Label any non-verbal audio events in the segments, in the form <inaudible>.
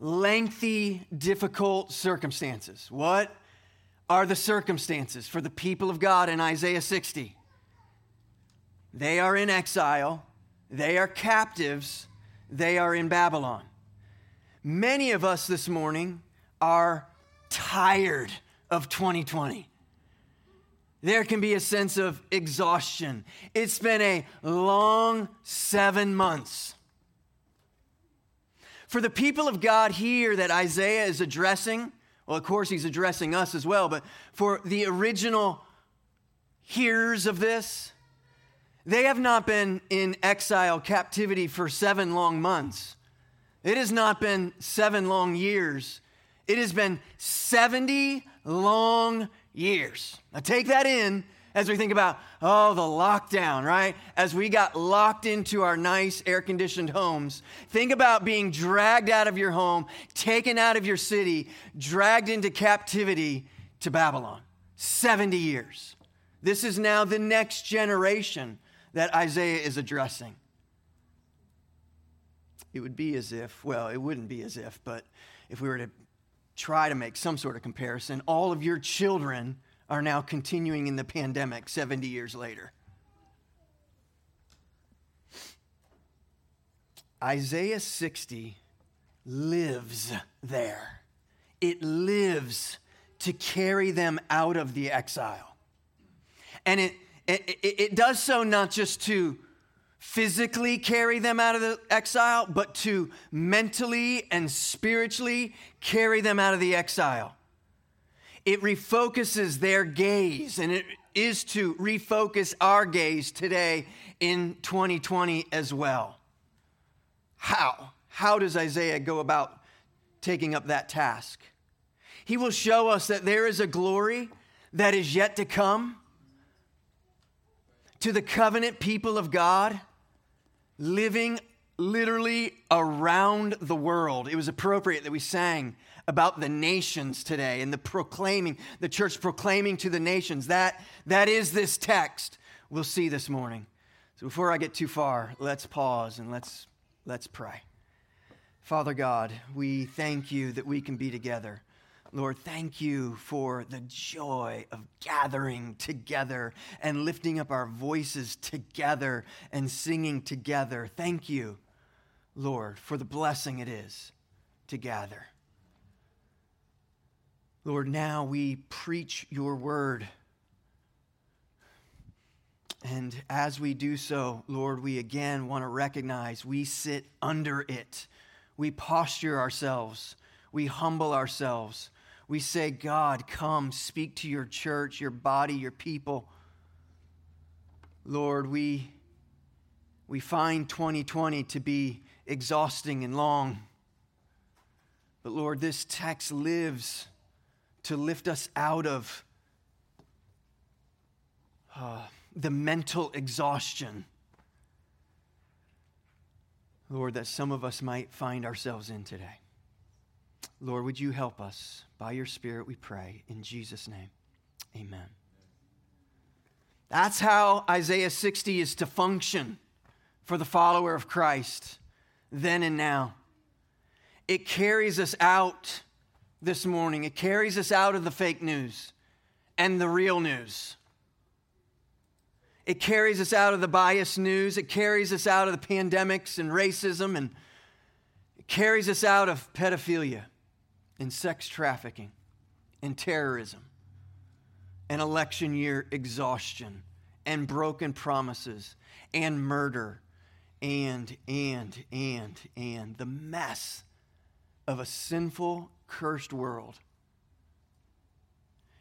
lengthy, difficult circumstances. What are the circumstances for the people of God in Isaiah 60? They are in exile, they are captives, they are in Babylon. Many of us this morning are tired of 2020. There can be a sense of exhaustion. It's been a long seven months. For the people of God here that Isaiah is addressing, well, of course, he's addressing us as well, but for the original hearers of this, they have not been in exile, captivity for seven long months. It has not been seven long years. It has been 70 long years. Now, take that in as we think about, oh, the lockdown, right? As we got locked into our nice air conditioned homes, think about being dragged out of your home, taken out of your city, dragged into captivity to Babylon. 70 years. This is now the next generation that Isaiah is addressing. It would be as if, well, it wouldn't be as if, but if we were to try to make some sort of comparison, all of your children are now continuing in the pandemic 70 years later. Isaiah 60 lives there. It lives to carry them out of the exile. And it, it, it, does so not just to physically carry them out of the exile, but to mentally and spiritually carry them out of the exile. It refocuses their gaze, and it is to refocus our gaze today in 2020 as well. How? How does Isaiah go about taking up that task? He will show us that there is a glory that is yet to come to the covenant people of God living literally around the world. It was appropriate that we sang about the nations today and the proclaiming, the church proclaiming to the nations. That, that is this text we'll see this morning. So before I get too far, let's pause and let's, let's pray. Father God, we thank you that we can be together. Lord, thank you for the joy of gathering together and lifting up our voices together and singing together. Thank you, Lord, for the blessing it is to gather. Lord, now we preach your word. And as we do so, Lord, we again want to recognize we sit under it. We posture ourselves, we humble ourselves we say, God, come, speak to your church, your body, your people. Lord, we, we find 2020 to be exhausting and long. But Lord, this text lives to lift us out of uh, the mental exhaustion, Lord, that some of us might find ourselves in today. Lord, would you help us? By your Spirit, we pray. In Jesus' name, amen. That's how Isaiah 60 is to function for the follower of Christ then and now. It carries us out this morning, it carries us out of the fake news and the real news. It carries us out of the biased news. It carries us out of the pandemics and racism, and it carries us out of pedophilia and sex trafficking, and terrorism, and election year exhaustion, and broken promises, and murder, and, and, and, and the mess of a sinful, cursed world.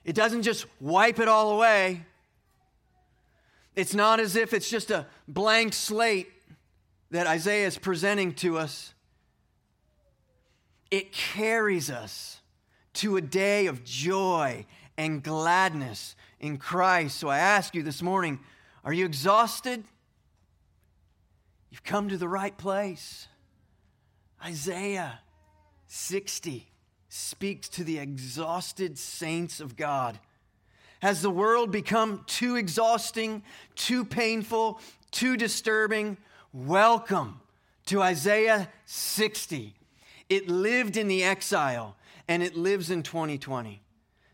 It doesn't just wipe it all away. It's not as if it's just a blank slate that Isaiah is presenting to us it carries us to a day of joy and gladness in Christ. So I ask you this morning are you exhausted? You've come to the right place. Isaiah 60 speaks to the exhausted saints of God. Has the world become too exhausting, too painful, too disturbing? Welcome to Isaiah 60 It lived in the exile and it lives in 2020.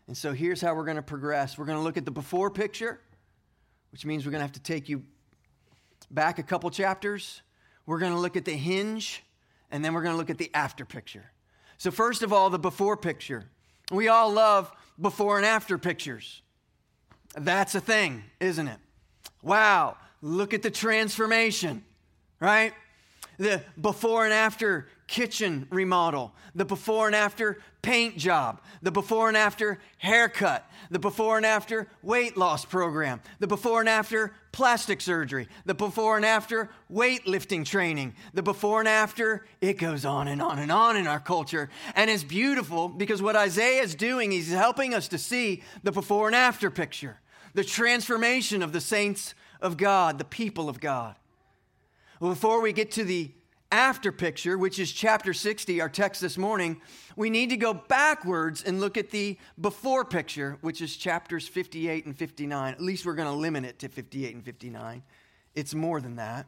And so here's how we're going to progress. We're going to look at the before picture, which means we're going to have to take you back a couple chapters. We're going to look at the hinge, and then we're going to look at the after picture. So, first of all, the before picture. We all love before and after pictures. That's a thing, isn't it? Wow, look at the transformation, right? The before and after kitchen remodel, the before and after paint job, the before and after haircut, the before and after weight loss program, the before and after plastic surgery, the before and after weightlifting training, the before and after, it goes on and on and on in our culture. And it's beautiful because what Isaiah is doing, he's helping us to see the before and after picture, the transformation of the saints of God, the people of God. Before we get to the after picture, which is chapter 60, our text this morning, we need to go backwards and look at the before picture, which is chapters 58 and 59. At least we're going to limit it to 58 and 59. It's more than that.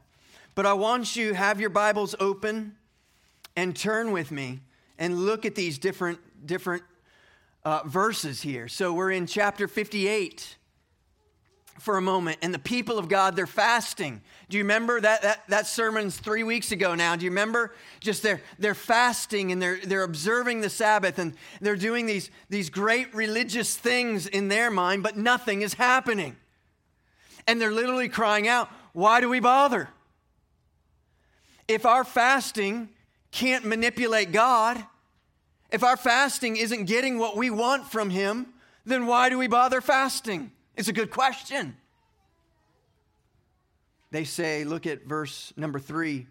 But I want you have your Bibles open and turn with me and look at these different different uh, verses here. So we're in chapter 58 for a moment and the people of god they're fasting. Do you remember that, that, that sermon's three weeks ago now? Do you remember? Just they're, they're fasting and they're, they're observing the sabbath and they're doing these, these great religious things in their mind but nothing is happening. And they're literally crying out why do we bother? If our fasting can't manipulate god if our fasting isn't getting what we want from him then why do we bother fasting it's a good question. They say, look at verse number three.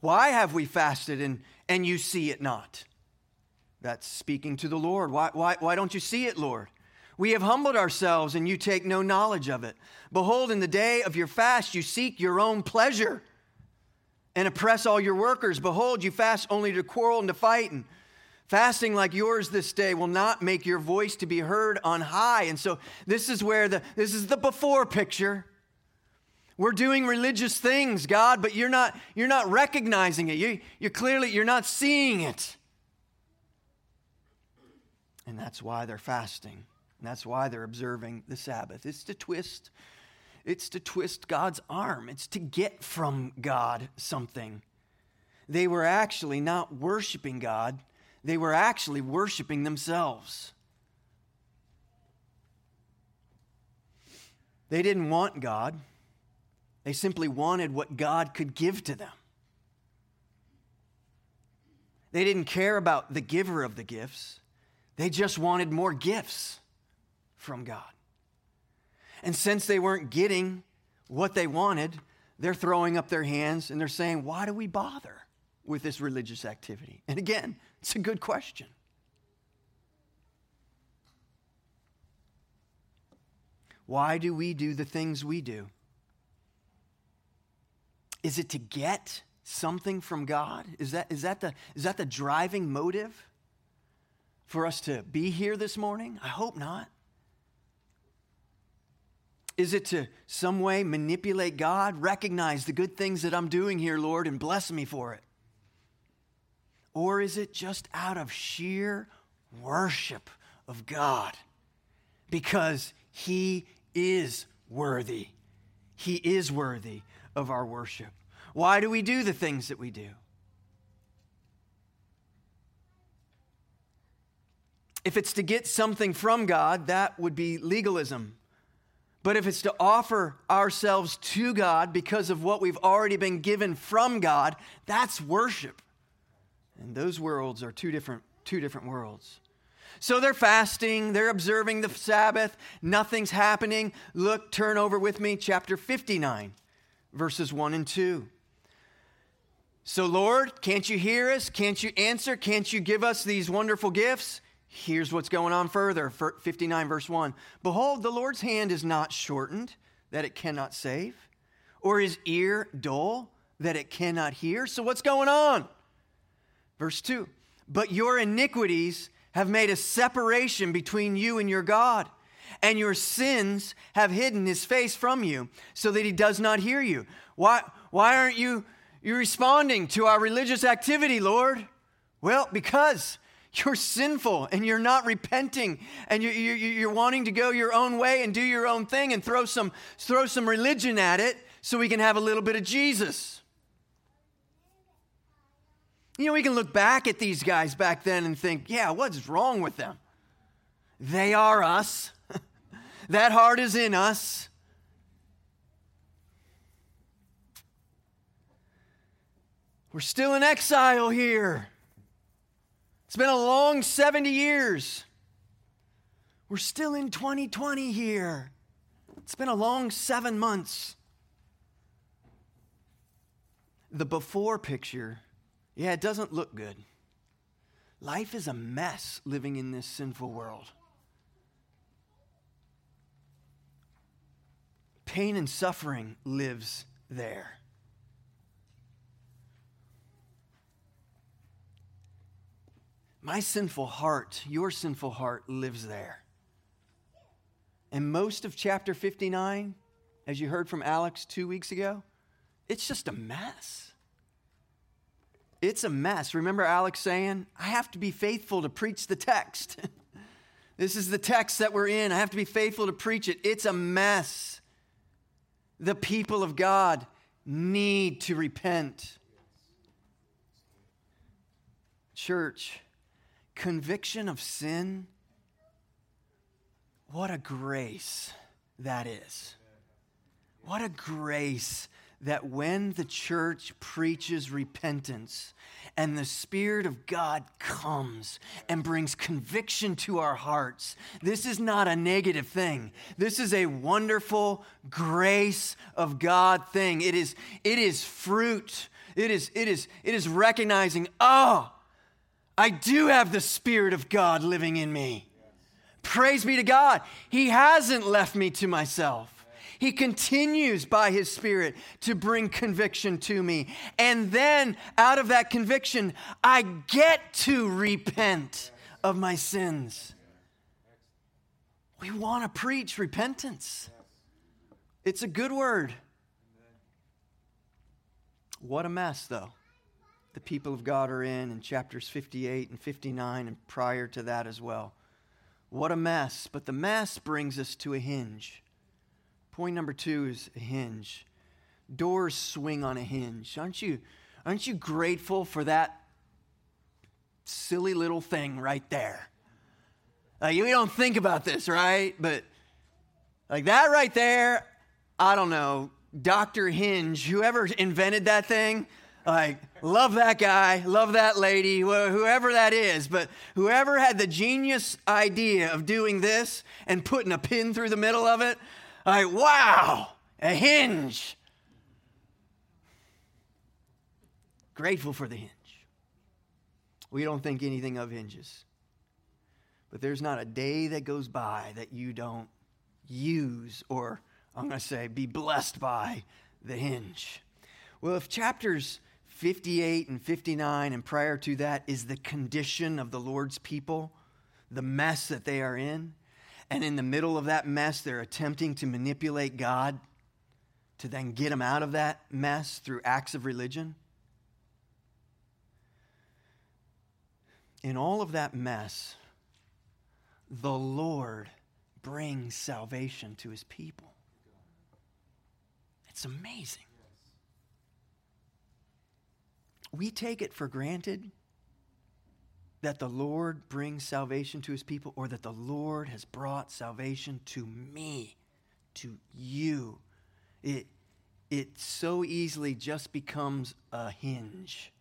Why have we fasted and, and you see it not? That's speaking to the Lord. Why, why, why don't you see it, Lord? We have humbled ourselves and you take no knowledge of it. Behold, in the day of your fast, you seek your own pleasure and oppress all your workers. Behold, you fast only to quarrel and to fight and Fasting like yours this day will not make your voice to be heard on high. And so this is where the this is the before picture. We're doing religious things, God, but you're not you're not recognizing it. You, you're clearly you're not seeing it. And that's why they're fasting. And that's why they're observing the Sabbath. It's to twist it's to twist God's arm. It's to get from God something. They were actually not worshiping God they were actually worshiping themselves. They didn't want God, they simply wanted what God could give to them. They didn't care about the giver of the gifts, they just wanted more gifts from God. And since they weren't getting what they wanted, they're throwing up their hands and they're saying, Why do we bother with this religious activity? And again, it's a good question. Why do we do the things we do? Is it to get something from God? Is that, is that, the, is that the driving motive for us to be here this morning? I hope not. Is it to some way manipulate God, recognize the good things that I'm doing here, Lord, and bless me for it? Or is it just out of sheer worship of God? Because He is worthy. He is worthy of our worship. Why do we do the things that we do? If it's to get something from God, that would be legalism. But if it's to offer ourselves to God because of what we've already been given from God, that's worship. And those worlds are two different, two different worlds. So they're fasting, they're observing the Sabbath, nothing's happening. Look, turn over with me, chapter 59, verses 1 and 2. So, Lord, can't you hear us? Can't you answer? Can't you give us these wonderful gifts? Here's what's going on further 59, verse 1. Behold, the Lord's hand is not shortened that it cannot save, or his ear dull that it cannot hear. So, what's going on? Verse 2 But your iniquities have made a separation between you and your God, and your sins have hidden his face from you so that he does not hear you. Why, why aren't you, you responding to our religious activity, Lord? Well, because you're sinful and you're not repenting and you're, you're, you're, wanting to go your own way and do your own thing and throw some, throw some religion at it so we can have a little bit of Jesus. You know, we can look back at these guys back then and think, yeah, what's wrong with them? They are us. <laughs> that heart is in us. We're still in exile here. It's been a long 70 years. We're still in 2020 here. It's been a long seven months. The before picture, yeah, it doesn't look good. Life is a mess living in this sinful world. Pain and suffering lives there. My sinful heart, your sinful heart, lives there. And most of chapter 59, as you heard from Alex two weeks ago, it's just a mess. It's a mess. Remember Alex saying, I have to be faithful to preach the text. <laughs> this is the text that we're in. I have to be faithful to preach it. It's a mess. The people of God need to repent. Church, conviction of sin, what a grace that is. What a grace that when the church preaches repentance and the Spirit of God comes and brings conviction to our hearts, this is not a negative thing. This is a wonderful grace of God thing. It is, it is fruit. It is, it is, it is recognizing, oh, I do have the Spirit of God living in me. Praise be to God. He hasn't left me to myself. He continues by His Spirit to bring conviction to me. And then out of that conviction, I get to repent of my sins. We want to preach repentance, it's a good word. What a mess, though the people of God are in in chapters 58 and 59 and prior to that as well. What a mess. But the mess brings us to a hinge. Point number two is a hinge. Doors swing on a hinge. Aren't you, aren't you grateful for that silly little thing right there? Like, we don't think about this, right? But like that right there, I don't know, Dr. Hinge, whoever invented that thing, like, love that guy, love that lady, whoever that is. But whoever had the genius idea of doing this and putting a pin through the middle of it, like, wow, a hinge. Grateful for the hinge. We don't think anything of hinges. But there's not a day that goes by that you don't use or, I'm going to say, be blessed by the hinge. Well, if chapters 58 and 59 and prior to that is the condition of the Lord's people, the mess that they are in. And in the middle of that mess, they're attempting to manipulate God to then get them out of that mess through acts of religion. In all of that mess, the Lord brings salvation to his people. It's amazing we take it for granted that the Lord brings salvation to his people or that the Lord has brought salvation to me, to you. It, it so easily just becomes a hinge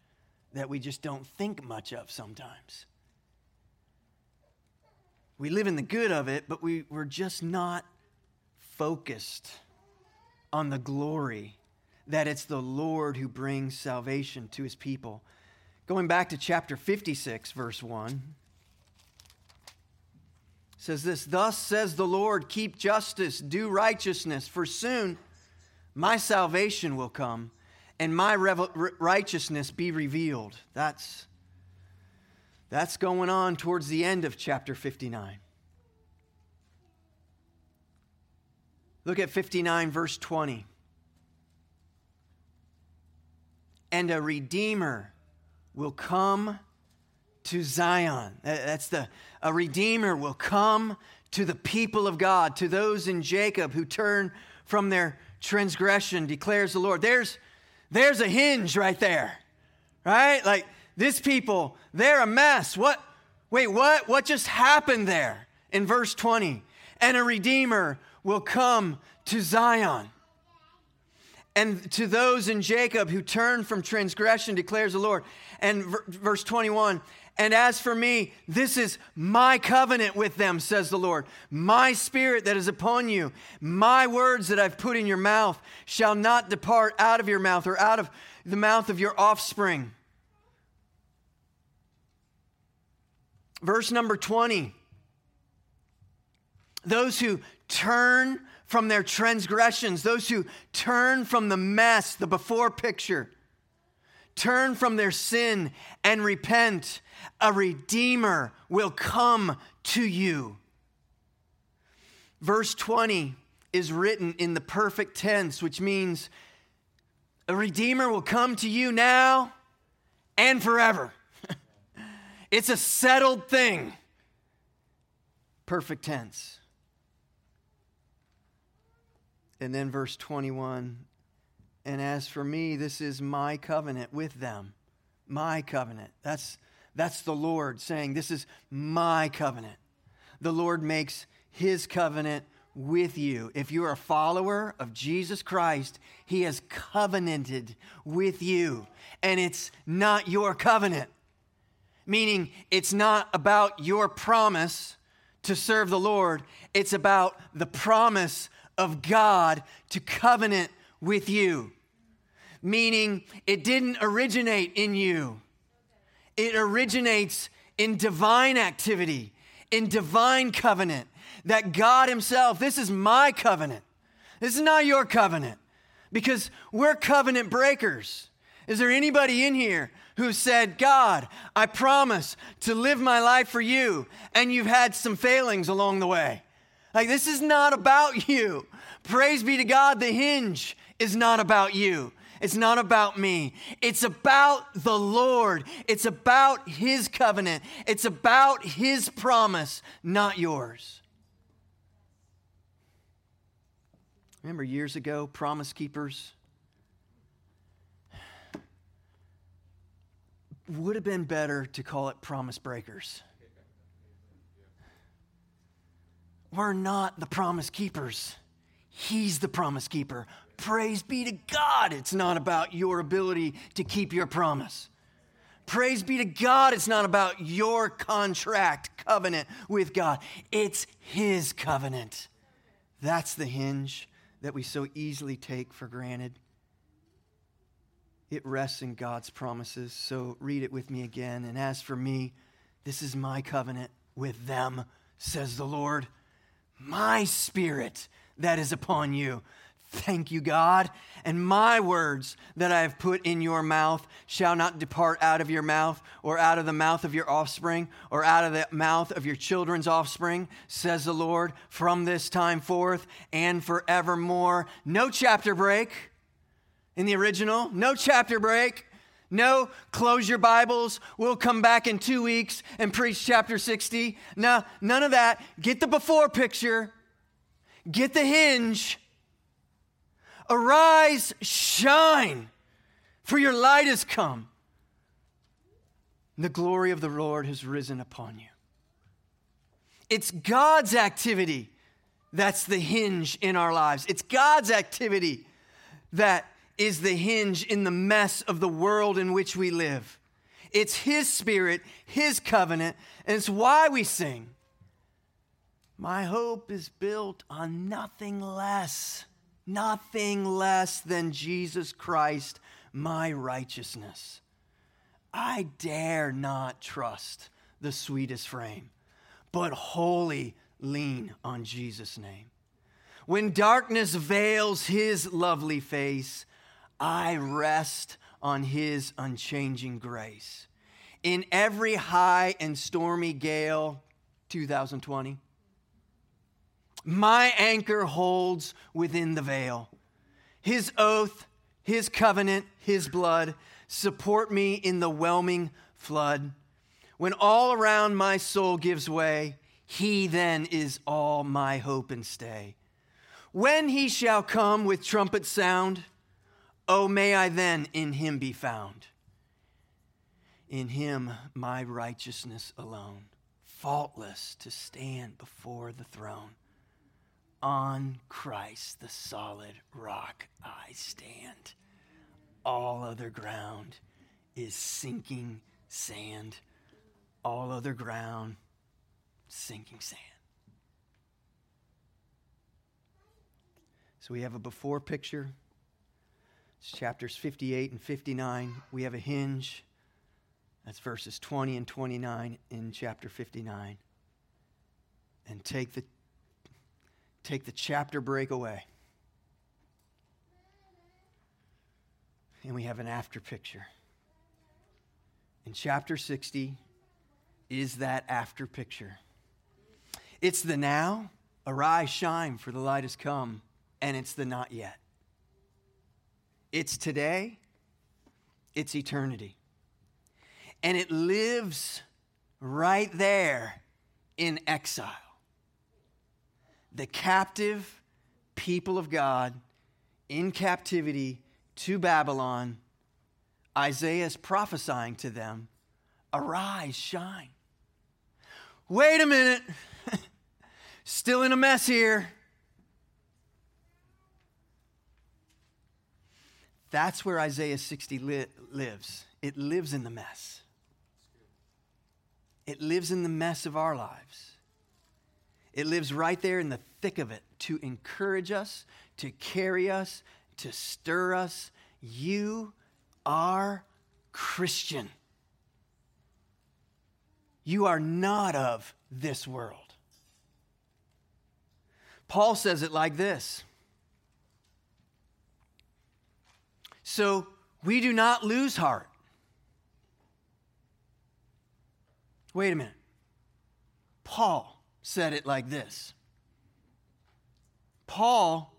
that we just don't think much of sometimes. We live in the good of it, but we, we're just not focused on the glory that it's the Lord who brings salvation to his people. Going back to chapter 56, verse 1 says this Thus says the Lord, keep justice, do righteousness, for soon my salvation will come and my righteousness be revealed. That's, that's going on towards the end of chapter 59. Look at 59, verse 20. and a redeemer will come to Zion. That's the a redeemer will come to the people of God, to those in Jacob who turn from their transgression, declares the Lord. There's there's a hinge right there. Right? Like this people, they're a mess. What wait, what? What just happened there in verse 20? And a redeemer will come to Zion. And to those in Jacob who turn from transgression, declares the Lord. And verse 21 And as for me, this is my covenant with them, says the Lord. My spirit that is upon you, my words that I've put in your mouth shall not depart out of your mouth or out of the mouth of your offspring. Verse number 20 Those who turn from their transgressions, those who turn from the mess, the before picture, turn from their sin and repent, a redeemer will come to you. Verse 20 is written in the perfect tense, which means a redeemer will come to you now and forever. <laughs> it's a settled thing. Perfect tense. And then verse 21 And as for me, this is my covenant with them. My covenant. That's, that's the Lord saying, This is my covenant. The Lord makes his covenant with you. If you're a follower of Jesus Christ, he has covenanted with you. And it's not your covenant, meaning it's not about your promise to serve the Lord, it's about the promise of God to covenant with you. Meaning, it didn't originate in you, it originates in divine activity, in divine covenant. That God Himself, this is my covenant. This is not your covenant because we're covenant breakers. Is there anybody in here who said, God, I promise to live my life for you, and you've had some failings along the way? Like, this is not about you. Praise be to God, the hinge is not about you. It's not about me. It's about the Lord. It's about His covenant. It's about His promise, not yours. Remember years ago, Promise Keepers? Would have been better to call it Promise Breakers. We're not the Promise Keepers. He's the promise keeper. Praise be to God. It's not about your ability to keep your promise. Praise be to God. It's not about your contract covenant with God, it's His covenant. That's the hinge that we so easily take for granted. It rests in God's promises. So read it with me again. And as for me, this is my covenant with them, says the Lord. My spirit that is upon you. Thank you, God. And my words that I have put in your mouth shall not depart out of your mouth, or out of the mouth of your offspring, or out of the mouth of your children's offspring, says the Lord, from this time forth and forevermore. No chapter break in the original, no chapter break. No, close your Bibles. We'll come back in two weeks and preach chapter 60. No, none of that. Get the before picture Get the hinge. Arise, shine, for your light has come. The glory of the Lord has risen upon you. It's God's activity that's the hinge in our lives. It's God's activity that is the hinge in the mess of the world in which we live. It's His Spirit, His covenant, and it's why we sing. My hope is built on nothing less, nothing less than Jesus Christ, my righteousness. I dare not trust the sweetest frame, but wholly lean on Jesus' name. When darkness veils his lovely face, I rest on his unchanging grace. In every high and stormy gale, 2020, my anchor holds within the veil. His oath, His covenant, His blood support me in the whelming flood. When all around my soul gives way, he then is all my hope and stay. When he shall come with trumpet sound, oh, may I then in him be found. In him my righteousness alone, faultless to stand before the throne. On Christ, the solid rock, I stand. All other ground is sinking sand. All other ground, sinking sand. So we have a before picture. It's chapters 58 and 59. We have a hinge. That's verses 20 and 29 in chapter 59. And take the take the chapter break away. And we have an after picture. In chapter 60 is that after picture. It's the now, arise, shine, for the light has come, and it's the not yet. It's today, it's eternity. And it lives right there in exile the captive people of God in captivity to Babylon, Isaiah is prophesying to them arise, shine. Wait a minute, <laughs> still in a mess here. That's where Isaiah 60 li- lives. It lives in the mess. It lives in the mess of our lives. It lives right there in the thick of it to encourage us, to carry us, to stir us. You are Christian. You are not of this world. Paul says it like this So we do not lose heart. Wait a minute. Paul said it like this Paul,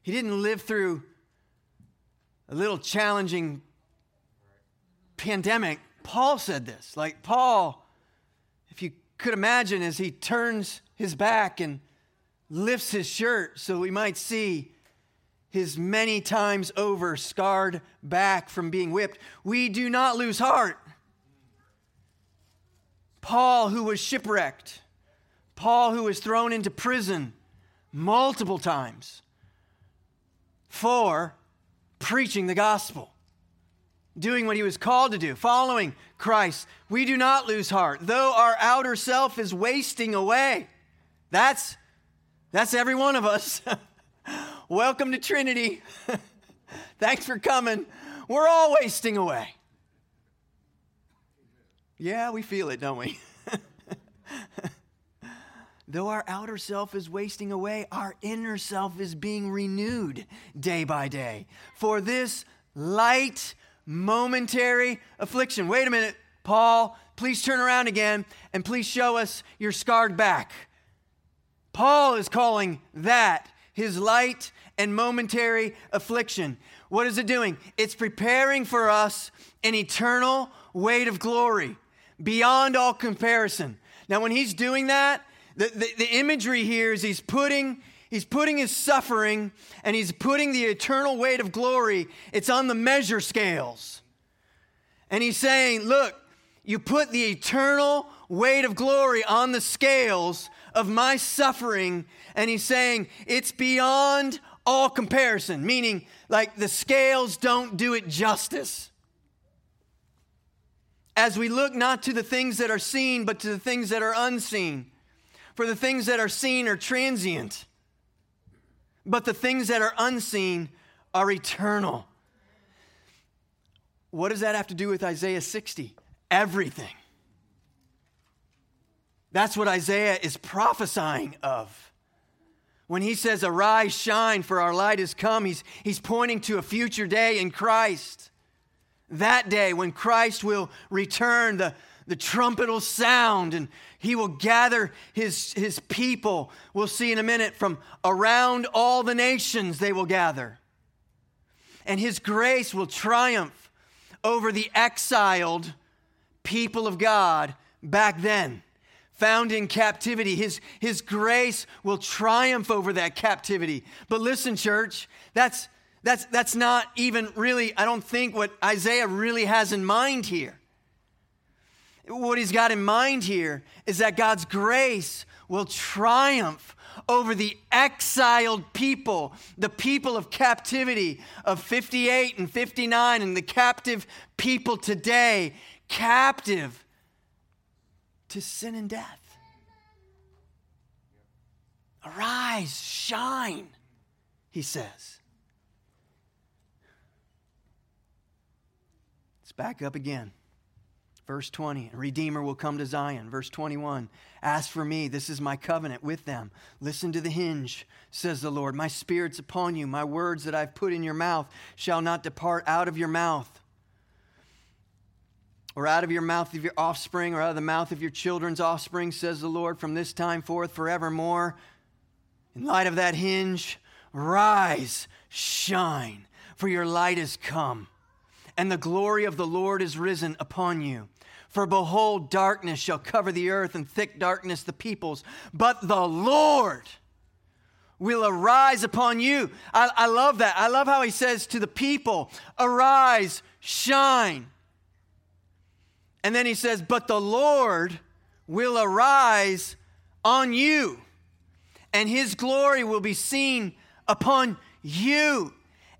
he didn't live through a little challenging pandemic. Paul said this. Like, Paul, if you could imagine, as he turns his back and lifts his shirt so we might see his many times over scarred back from being whipped, we do not lose heart. Paul, who was shipwrecked, Paul, who was thrown into prison multiple times for preaching the gospel, doing what he was called to do, following Christ. We do not lose heart, though our outer self is wasting away. That's, that's every one of us. <laughs> Welcome to Trinity. <laughs> Thanks for coming. We're all wasting away. Yeah, we feel it, don't we? <laughs> Though our outer self is wasting away, our inner self is being renewed day by day. For this light, momentary affliction. Wait a minute, Paul, please turn around again and please show us your scarred back. Paul is calling that his light and momentary affliction. What is it doing? It's preparing for us an eternal weight of glory beyond all comparison. Now, when he's doing that, the, the, the, imagery here is he's putting, he's putting his suffering and he's putting the eternal weight of glory, it's on the measure scales. And he's saying, look, you put the eternal weight of glory on the scales of my suffering. And he's saying, it's beyond all comparison, meaning like the scales don't do it justice as we look not to the things that are seen, but to the things that are unseen. For the things that are seen are transient, but the things that are unseen are eternal. What does that have to do with Isaiah 60? Everything. That's what Isaiah is prophesying of. When he says, Arise, shine, for our light has come, he's, he's pointing to a future day in Christ. That day when Christ will return, the, the trumpet will sound and he will gather his, his people. We'll see in a minute from around all the nations they will gather. And his grace will triumph over the exiled people of God back then, found in captivity. His, his grace will triumph over that captivity. But listen, church, that's, that's, that's not even really, I don't think, what Isaiah really has in mind here. What he's got in mind here is that God's grace will triumph over the exiled people, the people of captivity of 58 and 59, and the captive people today, captive to sin and death. Arise, shine, he says. Back up again. Verse 20, a Redeemer will come to Zion. Verse 21, Ask for me, this is my covenant with them. Listen to the hinge, says the Lord. My spirit's upon you. My words that I've put in your mouth shall not depart out of your mouth, or out of your mouth of your offspring, or out of the mouth of your children's offspring, says the Lord, from this time forth forevermore. In light of that hinge, rise, shine, for your light is come, and the glory of the Lord is risen upon you. For behold, darkness shall cover the earth, and thick darkness the peoples. But the Lord will arise upon you. I, I, love that. I love how he says to the people, Arise, shine. And then he says, But the Lord will arise on you, and his glory will be seen upon you.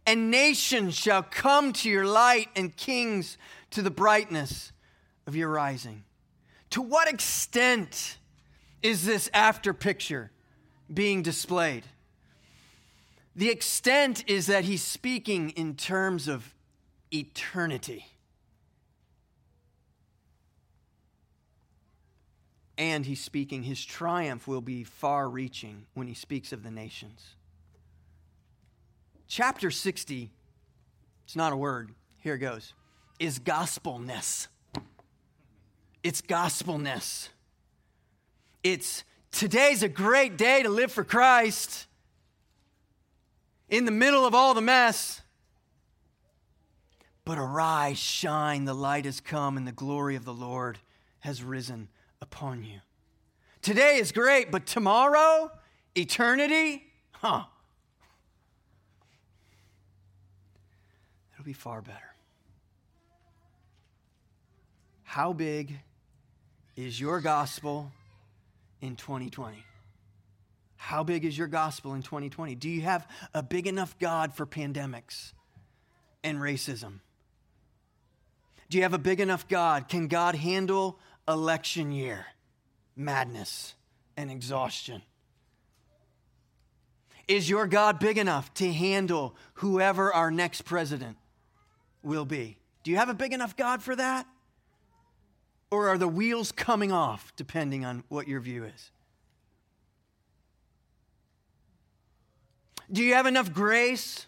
And nations shall come to your light, and kings to the brightness of your rising. To what extent is this after picture being displayed? The extent is that he's speaking in terms of eternity. And he's speaking, his triumph will be far reaching when he speaks of the nations. Chapter 60, it's not a word, here it goes, is gospelness. It's gospelness. It's today's a great day to live for Christ in the middle of all the mess. But arise, shine, the light has come, and the glory of the Lord has risen upon you. Today is great, but tomorrow, eternity, huh? Be far better. How big is your gospel in 2020? How big is your gospel in 2020? Do you have a big enough God for pandemics and racism? Do you have a big enough God? Can God handle election year, madness, and exhaustion? Is your God big enough to handle whoever our next president will be? Do you have a big enough God for that? Or are the wheels coming off, depending on what your view is? Do you have enough grace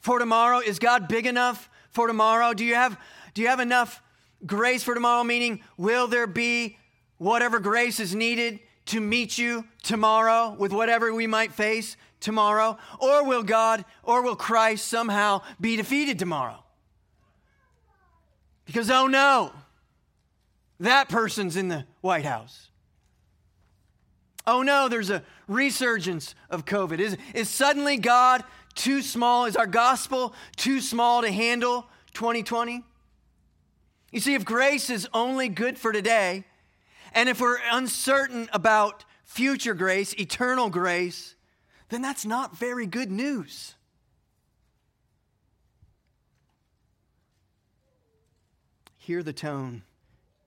for tomorrow? Is God big enough for tomorrow? Do you have, do you have enough grace for tomorrow? Meaning, will there be whatever grace is needed to meet you tomorrow with whatever we might face tomorrow? Or will God or will Christ somehow be defeated tomorrow? Because, oh no, that person's in the White House. Oh no, there's a resurgence of COVID. Is, is suddenly God too small? Is our gospel too small to handle 2020? You see, if grace is only good for today, and if we're uncertain about future grace, eternal grace, then that's not very good news. Hear the tone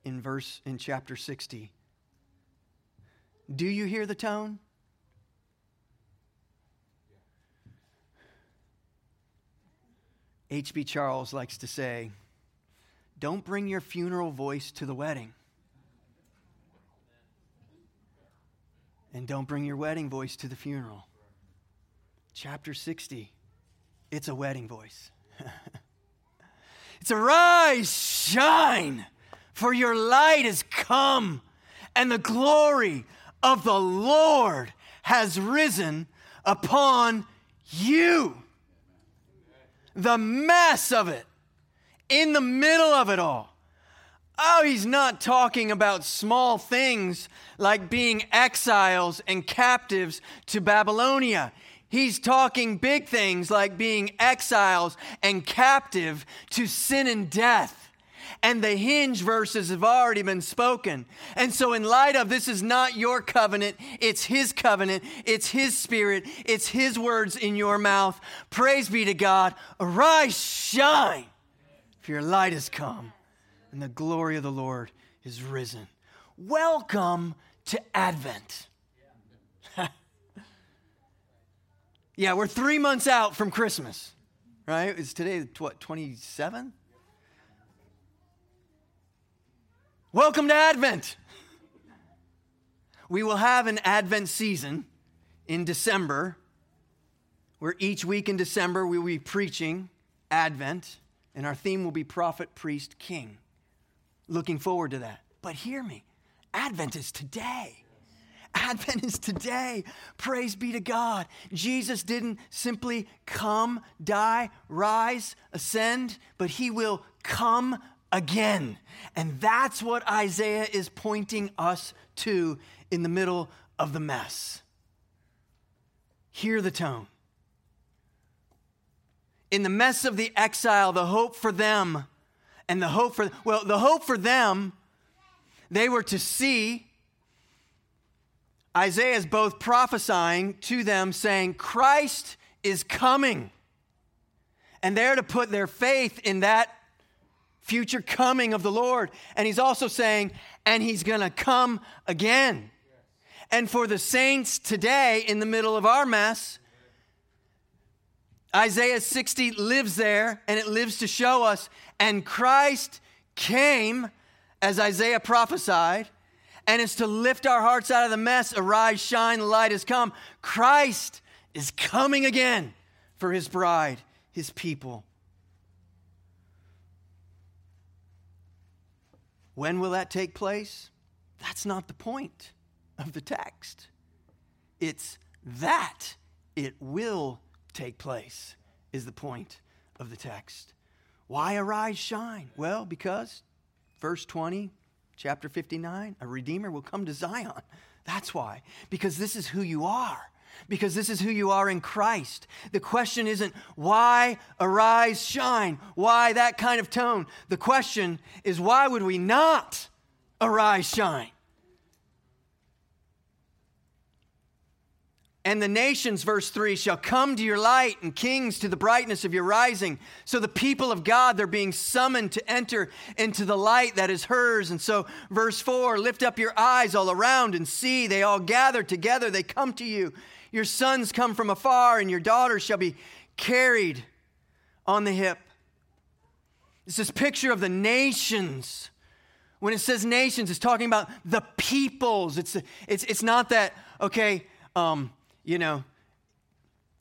in verse in chapter 60. Do you hear the tone? H.B. Charles likes to say, Don't bring your funeral voice to the wedding. And don't bring your wedding voice to the funeral. Chapter 60, it's a wedding voice. <laughs> it's a rise, shine for your light has come, and the glory of the Lord has risen upon you. The mess of it, in the middle of it all, Oh, he's not talking about small things like being exiles and captives to Babylonia. He's talking big things like being exiles and captive to sin and death. And the hinge verses have already been spoken. And so, in light of this is not your covenant, it's His covenant, it's His spirit, it's His words in your mouth. Praise be to God. Arise, shine, for your light has come and the glory of the Lord is risen. Welcome to Advent. Yeah, we're three months out from Christmas, right? Is today, what, 27? Welcome to Advent. We will have an Advent season in December where each week in December we will be preaching Advent, and our theme will be Prophet, Priest, King. Looking forward to that. But hear me Advent is today. Advent is today. Praise be to God. Jesus didn't simply come, die, rise, ascend, but he will come again. And that's what Isaiah is pointing us to in the middle of the mess. Hear the tone. In the mess of the exile, the hope for them and the hope for, well, the hope for them, they were to see. Isaiah is both prophesying to them, saying, Christ is coming. And they're to put their faith in that future coming of the Lord. And he's also saying, and he's going to come again. And for the saints today, in the middle of our mess, Isaiah 60 lives there, and it lives to show us and Christ came, as Isaiah prophesied, and is to lift our hearts out of the mess. Arise, shine, the light has come. Christ is coming again for his bride, his people. When will that take place? That's not the point of the text. It's that it will take place, is the point of the text. Why arise, shine? Well, because, verse 20, chapter 59, a Redeemer will come to Zion. That's why. Because this is who you are. Because this is who you are in Christ. The question isn't why arise, shine? Why that kind of tone? The question is why would we not arise, shine? And the nations, verse 3, shall come to your light, and kings to the brightness of your rising. So the people of God, they're being summoned to enter into the light that is hers. And so, verse 4, lift up your eyes all around and see. They all gather together, they come to you. Your sons come from afar, and your daughters shall be carried on the hip. It's this picture of the nations. When it says nations, it's talking about the peoples. It's, it's, it's not that, okay, um, you know,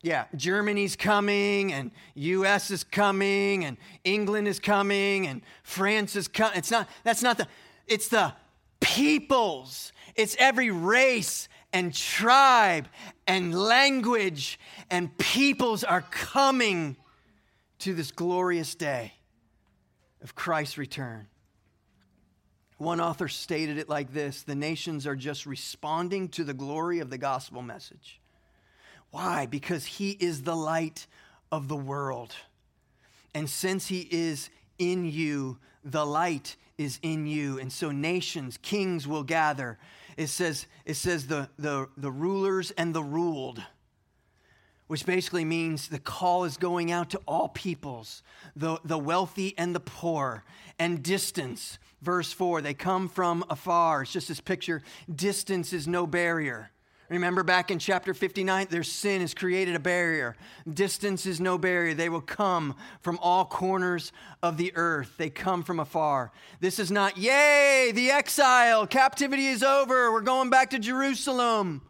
yeah, Germany's coming and US is coming and England is coming and France is coming. It's not, that's not the, it's the peoples. It's every race and tribe and language and peoples are coming to this glorious day of Christ's return. One author stated it like this The nations are just responding to the glory of the gospel message. Why? Because he is the light of the world. And since he is in you, the light is in you. And so nations, kings will gather. It says, it says the, the, the rulers and the ruled, which basically means the call is going out to all peoples, the, the wealthy and the poor, and distance. Verse 4, they come from afar. It's just this picture. Distance is no barrier. Remember back in chapter 59, their sin has created a barrier. Distance is no barrier. They will come from all corners of the earth. They come from afar. This is not, yay, the exile, captivity is over, we're going back to Jerusalem.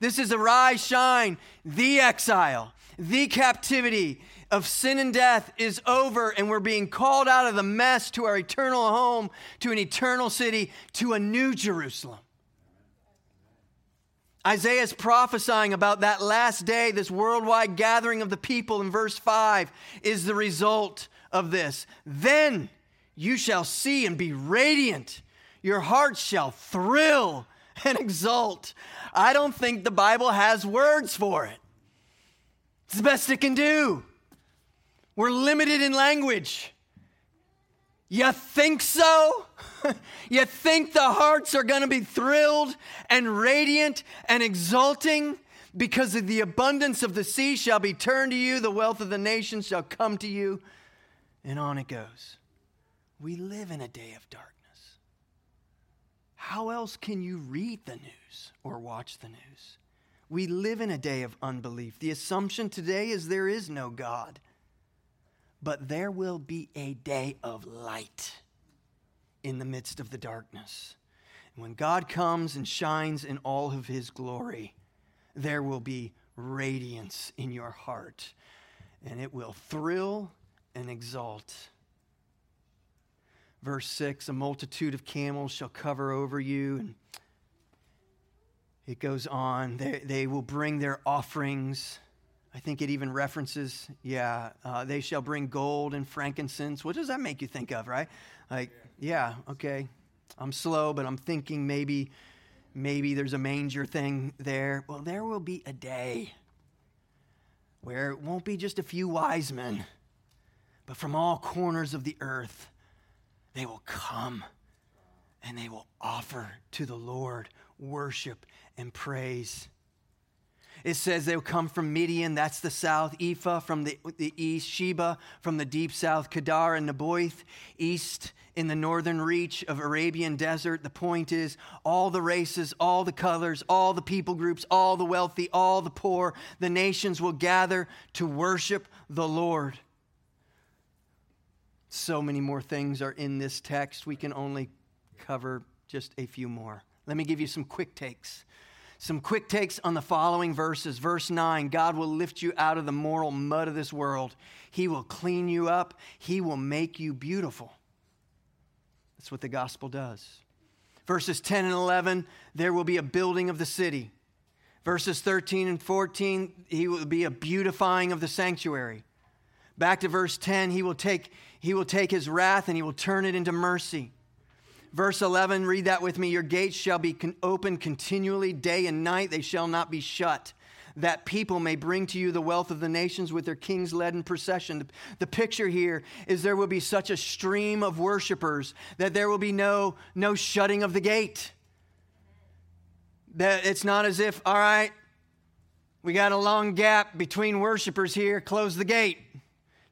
This is arise, shine, the exile, the captivity of sin and death is over, and we're being called out of the mess to our eternal home, to an eternal city, to a new Jerusalem. Isaiah is prophesying about that last day, this worldwide gathering of the people in verse 5 is the result of this. Then you shall see and be radiant. Your heart shall thrill <laughs> and exult. I don't think the Bible has words for it. It's the best it can do. We're limited in language. You think so? <laughs> you think the hearts are going to be thrilled and radiant and exulting? Because of the abundance of the sea shall be turned to you, the wealth of the nations shall come to you. And on it goes. We live in a day of darkness. How else can you read the news or watch the news? We live in a day of unbelief. The assumption today is there is no God, but there will be a day of light in the midst of the darkness. And when God comes and shines in all of his glory, there will be radiance in your heart, and it will thrill and exalt. Verse 6 A multitude of camels shall cover over you. And it goes on. They, they will bring their offerings. I think it even references, yeah, uh, they shall bring gold and frankincense. What does that make you think of, right? Like, yeah, okay. I'm slow, but I'm thinking maybe maybe there's a manger thing there. Well, there will be a day where it won't be just a few wise men, but from all corners of the earth, they will come and they will offer to the Lord worship and praise. It says they'll come from Midian, that's the south, Ephah from the, the east, Sheba from the deep south, Kedar and Nebaioth, east in the northern reach of Arabian desert. The point is, all the races, all the colors, all the people groups, all the wealthy, all the poor, the nations will gather to worship the Lord. So many more things are in this text. We can only cover just a few more. Let me give you some quick takes. Some quick takes on the following verses. Verse 9 God will lift you out of the moral mud of this world, He will clean you up, He will make you beautiful. That's what the gospel does. Verses 10 and 11, there will be a building of the city. Verses 13 and 14, he will be a beautifying of the sanctuary. Back to verse 10, he will take, he will take his wrath and he will turn it into mercy. Verse 11, read that with me. Your gates shall be con- open continually, day and night, they shall not be shut. That people may bring to you the wealth of the nations with their kings led in procession. The, the picture here is there will be such a stream of worshipers that there will be no, no shutting of the gate. That it's not as if, all right, we got a long gap between worshipers here, close the gate.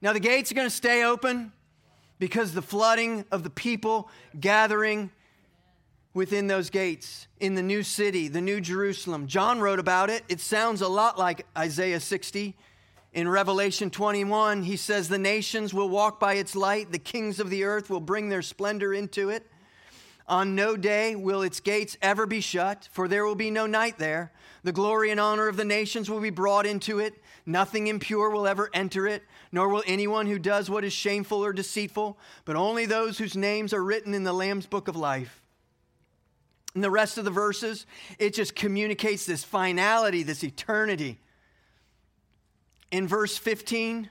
Now, the gates are going to stay open because the flooding of the people gathering within those gates in the new city, the new Jerusalem. John wrote about it. It sounds a lot like Isaiah 60. In Revelation 21, he says, The nations will walk by its light, the kings of the earth will bring their splendor into it. On no day will its gates ever be shut, for there will be no night there. The glory and honor of the nations will be brought into it. Nothing impure will ever enter it, nor will anyone who does what is shameful or deceitful, but only those whose names are written in the Lamb's book of life. In the rest of the verses, it just communicates this finality, this eternity. In verse 15,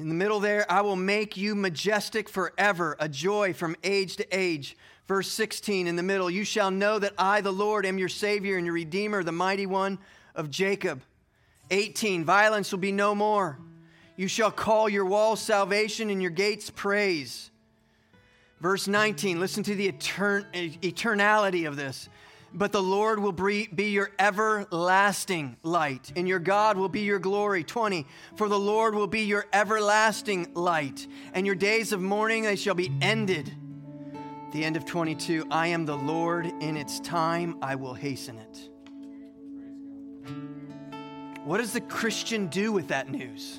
in the middle there, I will make you majestic forever, a joy from age to age. Verse 16 in the middle, you shall know that I, the Lord, am your Savior and your Redeemer, the mighty one of Jacob. 18, violence will be no more. You shall call your walls salvation and your gates praise. Verse 19, listen to the etern- eternality of this. But the Lord will be your everlasting light, and your God will be your glory. 20. For the Lord will be your everlasting light, and your days of mourning they shall be ended. The end of 22. I am the Lord, in its time I will hasten it. What does the Christian do with that news?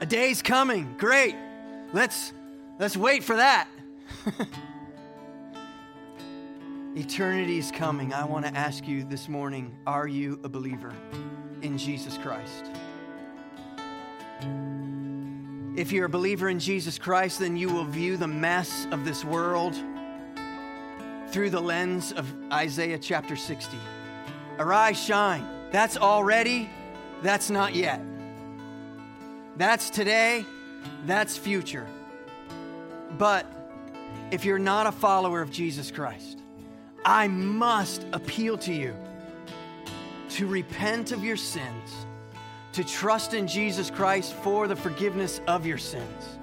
A day's coming. Great. Let's let's wait for that. <laughs> Eternity is coming. I want to ask you this morning, are you a believer in Jesus Christ? If you're a believer in Jesus Christ, then you will view the mess of this world through the lens of Isaiah chapter 60. Arise, shine. That's already That's not yet. That's today, that's future. But if you're not a follower of Jesus Christ, I must appeal to you to repent of your sins, to trust in Jesus Christ for the forgiveness of your sins.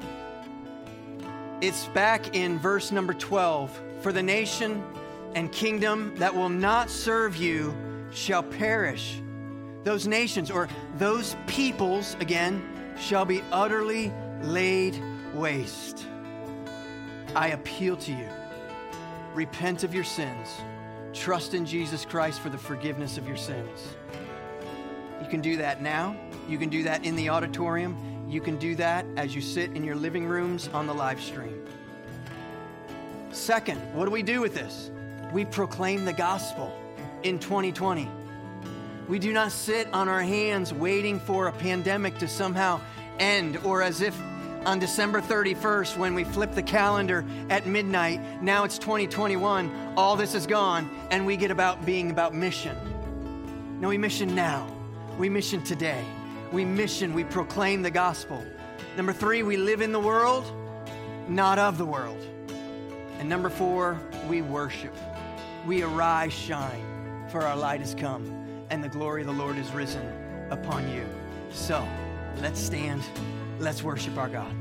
It's back in verse number 12 For the nation and kingdom that will not serve you shall perish. Those nations or those peoples, again, shall be utterly laid waste. I appeal to you repent of your sins, trust in Jesus Christ for the forgiveness of your sins. You can do that now. You can do that in the auditorium. You can do that as you sit in your living rooms on the live stream. Second, what do we do with this? We proclaim the gospel in 2020. We do not sit on our hands waiting for a pandemic to somehow end or as if on December 31st when we flip the calendar at midnight. Now it's 2021. All this is gone, and we get about being about mission. No, we mission now. We mission today. We mission, we proclaim the gospel. Number three, we live in the world, not of the world. And number four, we worship. We arise, shine, for our light has come, and the glory of the Lord is risen upon you. So let's stand. Let's worship our God.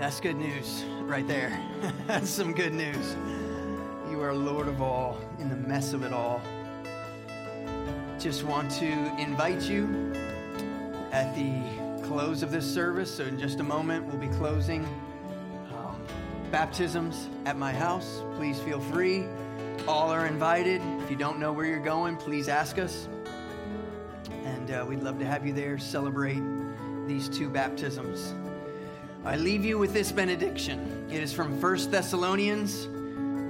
That's good news right there. <laughs> That's some good news. You are Lord of all in the mess of it all. Just want to invite you at the close of this service. So, in just a moment, we'll be closing um, baptisms at my house. Please feel free. All are invited. If you don't know where you're going, please ask us. And uh, we'd love to have you there celebrate these two baptisms. I leave you with this benediction. It is from 1 Thessalonians,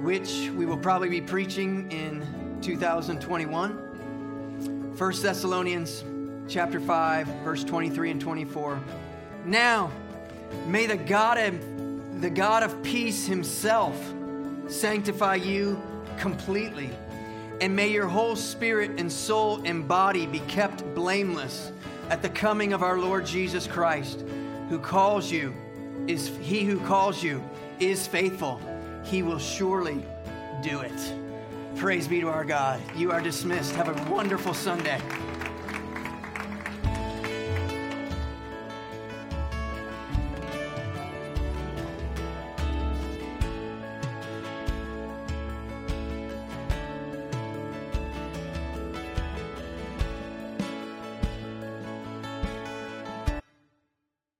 which we will probably be preaching in 2021. 1 Thessalonians chapter 5, verse 23 and 24. Now, may the God of, the God of peace himself sanctify you completely, and may your whole spirit and soul and body be kept blameless at the coming of our Lord Jesus Christ who calls you is he who calls you is faithful. He will surely do it. Praise be to our God. You are dismissed. Have a wonderful Sunday.